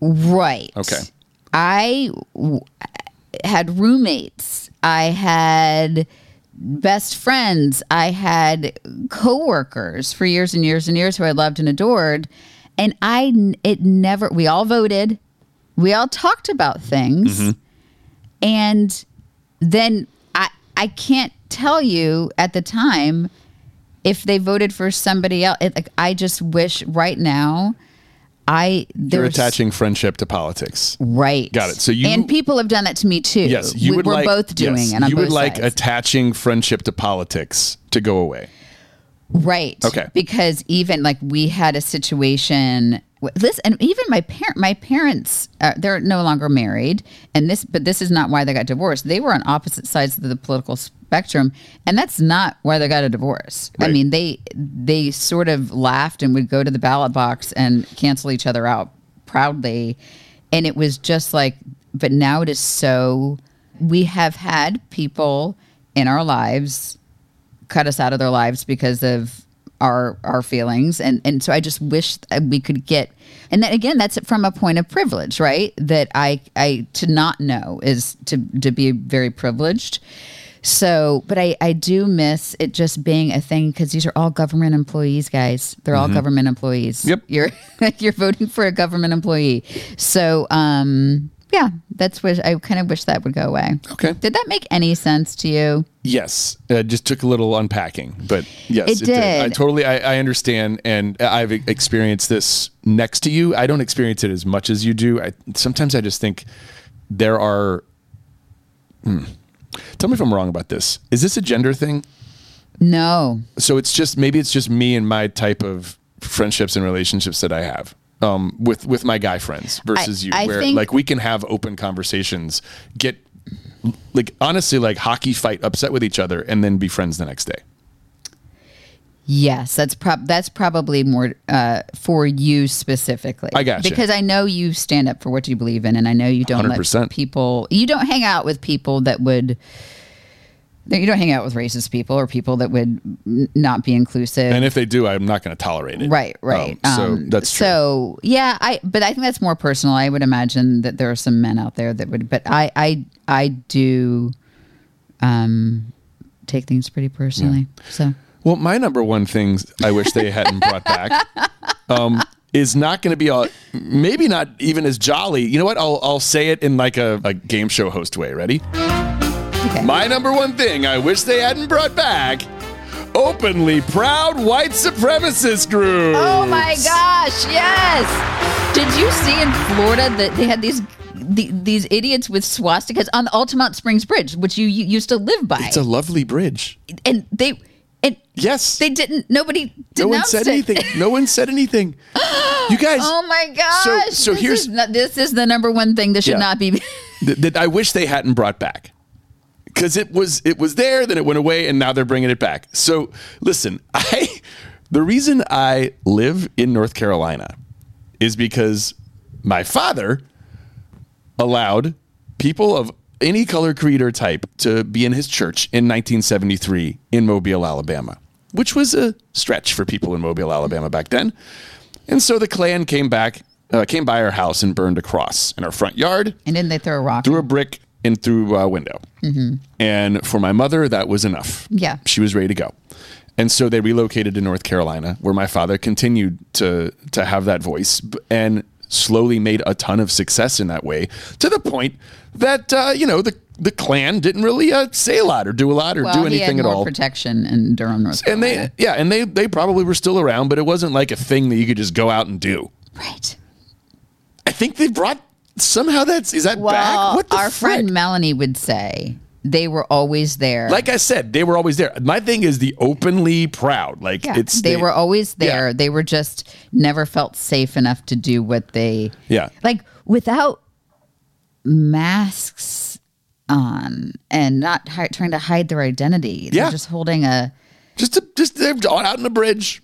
Right. Okay. I w- had roommates. I had best friends. I had coworkers for years and years and years who I loved and adored. And I, it never, we all voted. We all talked about things. And then I, I can't tell you at the time if they voted for somebody else. It, like, I just wish right now, I, You're attaching friendship to politics. Right. Got it. So you- and people have done that to me too. Yes, you we, would we're like both doing yes, it. On you would like sides. attaching friendship to politics to go away. right? Okay. Because even like we had a situation. Listen, and even my parent, my parents, uh, they're no longer married, and this, but this is not why they got divorced. They were on opposite sides of the political spectrum, and that's not why they got a divorce. I mean, they they sort of laughed and would go to the ballot box and cancel each other out proudly, and it was just like. But now it is so. We have had people in our lives cut us out of their lives because of our our feelings. And and so I just wish that we could get and then again that's from a point of privilege right? That I I to not know is to to be very privileged. So but I I do miss it just being a thing because these are all government employees guys. They're all government employees. Yep. you're <laughs> you're voting for a government employee. So um yeah that's what I kind of wish that would go away Okay. did that make any sense to you Yes, it just took a little unpacking, but yes, It did. I totally, I, I understand, and I've experienced this next to you. I don't experience it as much as you do. I sometimes I just think there are. Hmm. Tell me if I'm wrong about this. Is this a gender thing? no So it's just maybe it's just me and my type of friendships and relationships that I have. Um, with with my guy friends versus you, I where think- like we can have open conversations, get like honestly like hockey fight, upset with each other, and then be friends the next day. Yes, that's prob that's probably more uh, for you specifically. I gotcha. because I know you stand up for what you believe in, and I know you don't 100%. let people. You don't hang out with people that would. You don't hang out with racist people or people that would not be inclusive. And if they do, I'm not going to tolerate it. Right, right. Um, so Um, that's true. so yeah. I but I think that's more personal. I would imagine that there are some men out there that would, but I I I do um take things pretty personally. So Well, my number one things I wish they hadn't brought back <laughs> um, is not going to be all, maybe not even as jolly. You know what? I'll, I'll say it in like a, a game show host way. Ready? Okay. My number one thing I wish they hadn't brought back openly proud white supremacist groups. Oh my gosh, yes. Did you see in Florida that they had these the, these idiots with swastikas on the Altamonte Springs Bridge, which you, you used to live by, It's a lovely bridge. and they and Yes. they didn't. Nobody no one said it. anything. No one said anything. You <gasps> guys. Oh my gosh! so this here's- is not, this is the number one thing that should Yeah. not be. th- that I wish they hadn't brought back because it was it was there, then it went away, and now they're bringing it back. So listen, <laughs> I the reason I live in North Carolina is because my father allowed people of any color, creed, or type to be in his church in 1973 in Mobile, Alabama, which was a stretch for people in Mobile, Alabama back then. And so the Klan came back, uh, came by our house and burned a cross in our front yard and then they threw a rock. through a brick and through a window. And for my mother, that was enough. Yeah. She was ready to go. And so they relocated to North Carolina, where my father continued to to have that voice and slowly made a ton of success in that way to the point that uh, you know the the Klan didn't really uh, say a lot or do a lot or well, do anything at all. protection in Durham, North and Carolina. they yeah, and they they probably were still around, but it wasn't like a thing that you could just go out and do. right. I think they brought somehow that's is that Well, back? What the our frick? friend Melanie would say they were always there. like I said, they were always there. My thing is the openly proud. Like Yeah, it's they were always there. Yeah. They were just never felt safe enough to do what they Yeah. like without masks on and not hi- trying to hide their identity. They're Yeah. just holding a. just to, just they're out on the bridge,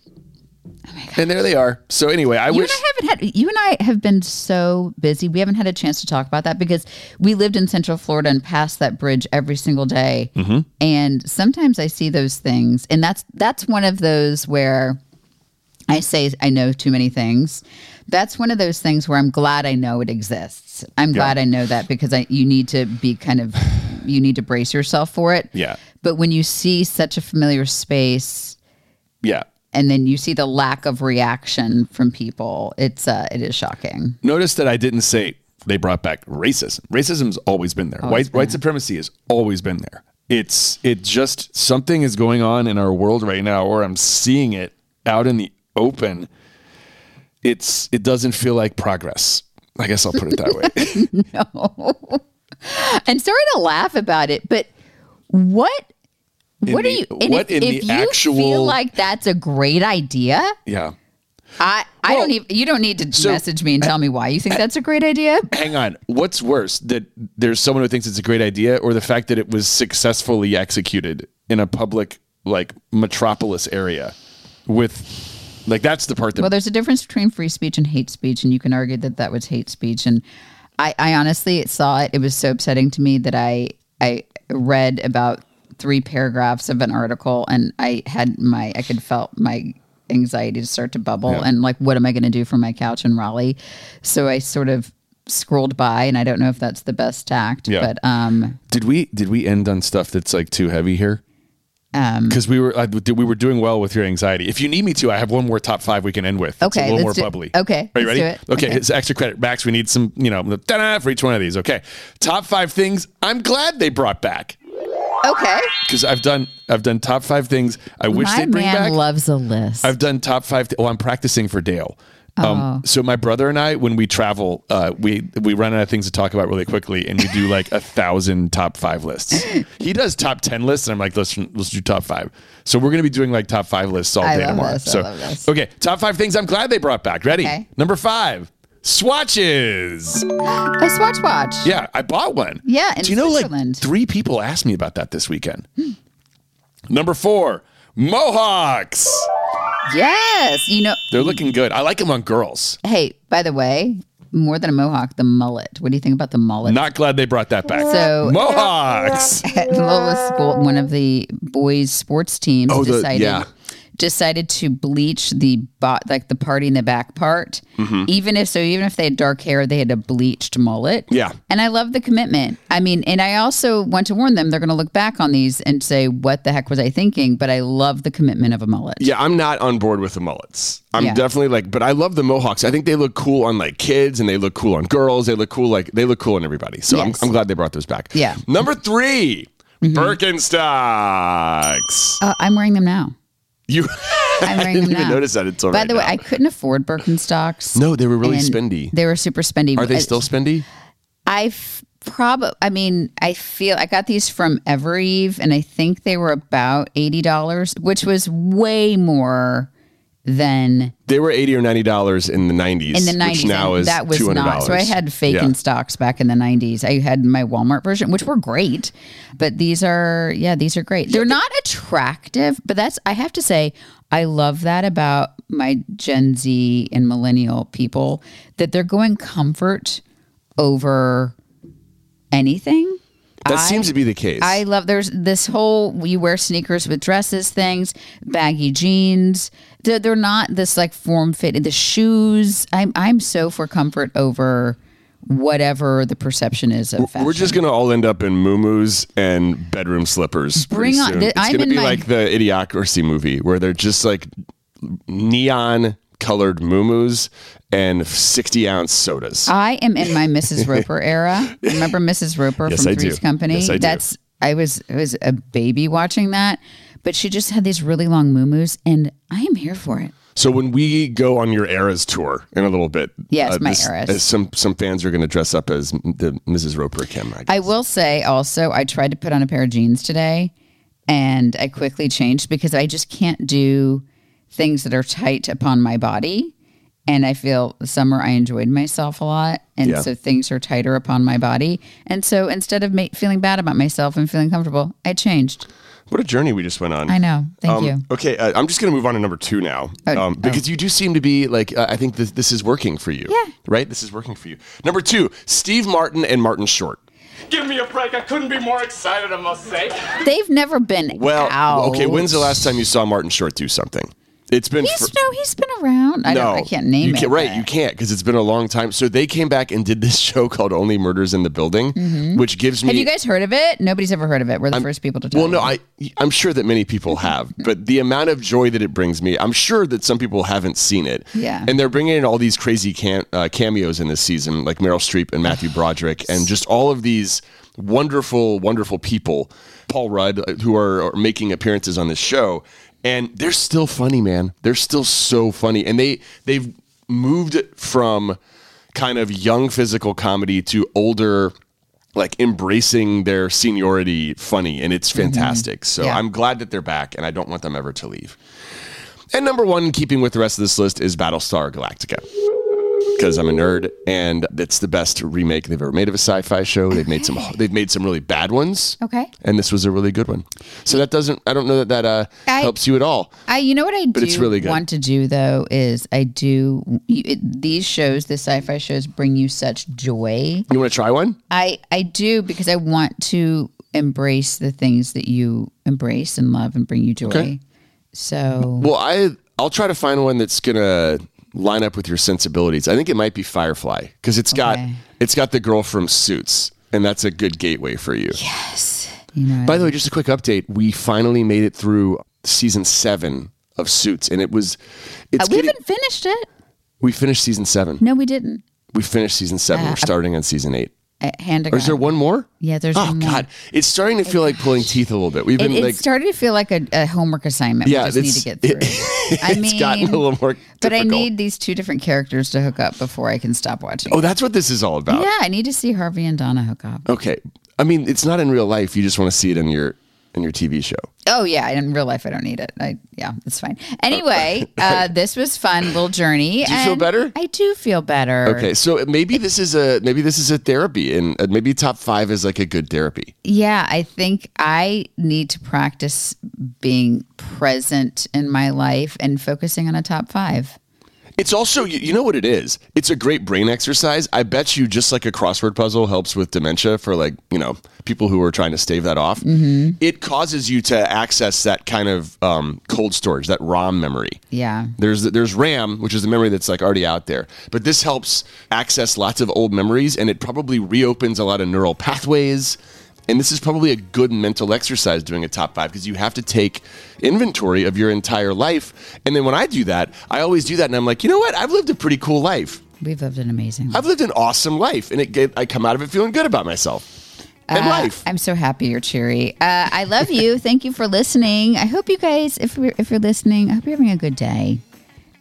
and there they are. So anyway, I You wish. and I haven't had. You and I have been so busy. We haven't had a chance to talk about that because we lived in Central Florida and passed that bridge every single day. Mm-hmm. And sometimes I see those things, and that's that's one of those where I say I know too many things. That's one of those things where I'm glad I know it exists. I'm glad I know that because I you need to be kind of you need to brace yourself for it. Yeah. But when you see such a familiar space Yeah. And then you see the lack of reaction from people, it's uh it is shocking. Notice that I didn't say they brought back racism. Racism's always been there. white white supremacy has always been there. It's it just something is going on in our world right now, or I'm seeing it out in the open. It's it doesn't feel like progress. I guess I'll put it that way. <laughs> <laughs> No. And sorry to laugh about it, but what what are you what if, in if the you actual- feel like that's a great idea? yeah. I, I Well, don't even you don't need to so- message me and tell me why you think that's a great idea. Hang on. What's worse, that there's someone who thinks it's a great idea, or the fact that it was successfully executed in a public, like metropolis area, with, like that's the part that Well, there's a difference between free speech and hate speech, and you can argue that that was hate speech. And I, I honestly saw it; it was so upsetting to me that I I read about three paragraphs of an article, and I had my I could felt my anxiety to start to bubble, and like, what am I going to do from my couch in Raleigh? So I sort of scrolled by, and I don't know if that's the best tact, Yeah. but um, Did we did we end on stuff that's like too heavy here? Because we were I, we were doing well with your anxiety. If you need me to, I have one more top five we can end with. It's Okay, a little more do- bubbly. okay, are you ready? Okay, Okay. it's extra credit. Max, we need some, you know, for each one of these. Okay, top five things I'm glad they brought back okay. because I've done I've done top five things I wish My they'd bring man back. loves a list. I've done top five. oh, I'm practicing for Dale. Um, so my brother and I, when we travel, uh, we we run out of things to talk about really quickly, and we do like a thousand top five lists. He does top ten lists, and I'm like, let's let's do top five. So we're gonna be doing like top five lists all I day love tomorrow. this, I so love this. okay, top five things I'm glad they brought back. Ready? Okay. Number five, swatches. a Swatch watch. Yeah, I bought one. Yeah, in do you know Switzerland. like three people asked me about that this weekend? Hmm. Number four, mohawks. Yes. You know, They're looking good. I like them on girls. Hey, by the way, more than a mohawk, the mullet. What do you think about the mullet? Not glad they brought that back. So- Mohawks. <laughs> At Lola's school, one of the boys' sports teams Oh, the- decided yeah. Decided to bleach the bot like the party in the back part. Mm-hmm. Even if so, even if they had dark hair, they had a bleached mullet. Yeah. And I love the commitment. I mean, and I also want to warn them they're going to look back on these and say, "What the heck was I thinking?" But I love the commitment of a mullet. Yeah, I'm not on board with the mullets. I'm Yeah. definitely like, but I love the mohawks. I think they look cool on like kids, and they look cool on girls. They look cool like they look cool on everybody. So Yes. I'm, I'm glad they brought those back. Yeah. Mm-hmm. Number 3 Birkenstocks. Uh, I'm wearing them now. You. I'm <laughs> I <laughs> didn't them even now. notice that until By right the way, now. I couldn't afford Birkenstocks. No, they were really and spendy. They were super spendy. Are they Uh, still spendy? I probably. I mean, I feel I got these from Evereve, and I think they were about eighty dollars, which was way more than They were eighty or ninety dollars in the nineties. in the nineties. now is that was two hundred not. So I had fake Yeah. in stocks back in the nineties. I had my Walmart version, which were great, but these are yeah, these are great. They're not attractive, but that's I have to say I love that about my Gen Z and millennial people that they're going comfort over anything. That I- seems to be the case. I love there's this whole you wear sneakers with dresses things, baggy jeans. They're, they're not this like form fit. The shoes. I'm I'm so for comfort over whatever the perception is of fashion. We're just gonna all end up in muumuus and bedroom slippers. Bring on- soon. th- It's I'm gonna be my- like the Idiocracy movie where they're just like neon colored muumuus and sixty ounce sodas. I am in my Mrs. <laughs> Roper era. Remember Mrs. Roper Yes, from I do. Three's Company? Yes, I do. That's I was I was a baby watching that, but she just had these really long muumuus, and I am here for it. So when we go on your Eras tour in a little bit, Yes, uh, my Eras. as some some fans are going to dress up as the Mrs. Roper Kim. I, guess. I will say also, I tried to put on a pair of jeans today and I quickly changed because I just can't do things that are tight upon my body. And I feel summer I enjoyed myself a lot. And Yeah. so things are tighter upon my body. And so instead of ma- feeling bad about myself and feeling comfortable, I changed. What a journey we just went on. I know. Thank Um, you. Okay, uh, I'm just going to move on to number two now, Oh, um, because you do seem to be like uh, I think this, this is working for you. Yeah. Right. This is working for you. Number two, Steve Martin and Martin Short. Give me a break. I couldn't be more excited, I must say. They've never been Well, out. okay. When's the last time you saw Martin Short do something? It's been He's for- no, he's been around. I don't. I can't name you it. Can't, right, but- you can't because it's been a long time. So they came back and did this <laughs> show called Only Murders in the Building, which gives me. Mm-hmm. Have you guys heard of it? Nobody's ever heard of it. We're the first people to tell well, no. I I'm sure that many people <laughs> have, but the amount of joy that it brings me, I'm sure that some people haven't seen it. Yeah. and they're bringing in all these crazy can, uh, cameos in this season, like Meryl Streep and Matthew <sighs> Broderick, and just all of these wonderful, wonderful people, Paul Rudd, uh, who are, are making appearances on this show, and they're still funny, man. They're still so funny, and they they've moved from kind of young physical comedy to older like embracing their seniority funny. And it's mm-hmm. fantastic. So Yeah. i'm glad that they're back and i don't want them ever to leave. And number one keeping with the rest of this list is battlestar galactica because i'm a nerd and it's the best remake they've ever made of a sci-fi show they've made some they've made some really bad ones Okay. and this was a really good one so that doesn't i don't know that that uh, I- helps you at all I, you know what I do it's really good. want to do though is I do it, these shows, the sci-fi shows, bring you such joy. you want to try one I I do because I want to embrace the things that you embrace and love and bring you joy. Okay. So Well, I I'll try to find one that's gonna line up with your sensibilities. I think it might be Firefly because it's got Okay. it's got the girl from Suits, and that's a good gateway for you. you know, By the way, just a quick update: we finally made it through season seven of Suits, and it was it's Uh, we getting, haven't finished it. we finished season seven. No, we didn't. We finished season seven. Uh, We're starting on season eight. Hand Or is there one more? Yeah, there's Oh one more. Oh, God, it's starting to feel like pulling teeth a little bit. We've It, been it like, started to feel like a, a homework assignment. Yeah, we just need it's- to get through. <laughs> I it's mean, gotten a little more. but I need these two different characters to hook up before I can stop watching. Oh, that's what this is all about. yeah, I need to see Harvey and Donna hook up. Okay. I mean, it's not in real life. You just want to see it in your in your TV show. Oh yeah, in real life I don't need it. I yeah, it's fine. Anyway, <laughs> uh, this was fun little journey. Do you feel better? I do feel better. Okay, so maybe this is a maybe this is a therapy, and uh, maybe top five is like a good therapy. Yeah, I think I need to practice being present in my life and focusing on a top five. It's also you, know what it is. It's a great brain exercise. I bet you just like a crossword puzzle helps with dementia for like you know people who are trying to stave that off. Mm-hmm. It causes you to access that kind of um, cold storage, that ROM memory. Yeah. There's there's RAM, which is the memory that's like already out there, but this helps access lots of old memories, and it probably reopens a lot of neural pathways. And this is probably a good mental exercise doing a top five because you have to take inventory of your entire life. And then when I do that, I always do that, and I'm like, you know what? I've lived a pretty cool life. We've lived an amazing life. I've lived an awesome life, and it get, I come out of it feeling good about myself and Uh, life. I'm so happy you're cheery. Uh, I love you. <laughs> Thank you for listening. I hope you guys, if if you're listening, I hope you're having a good day.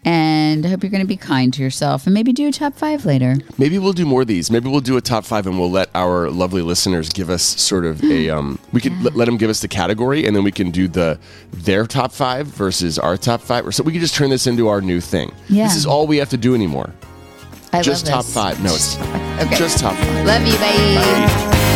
And I hope you're going to be kind to yourself and maybe do a top five later. Maybe we'll do more of these. Maybe we'll do a top five, and we'll let our lovely listeners give us sort of a. <gasps> Um, we can let, let them give us the category, and then we can do the their top five versus our top five, or so we can just turn this into our new thing. Yeah. This is all we have to do anymore. I just top five. No, it's Okay. just top five. Love you. Bye.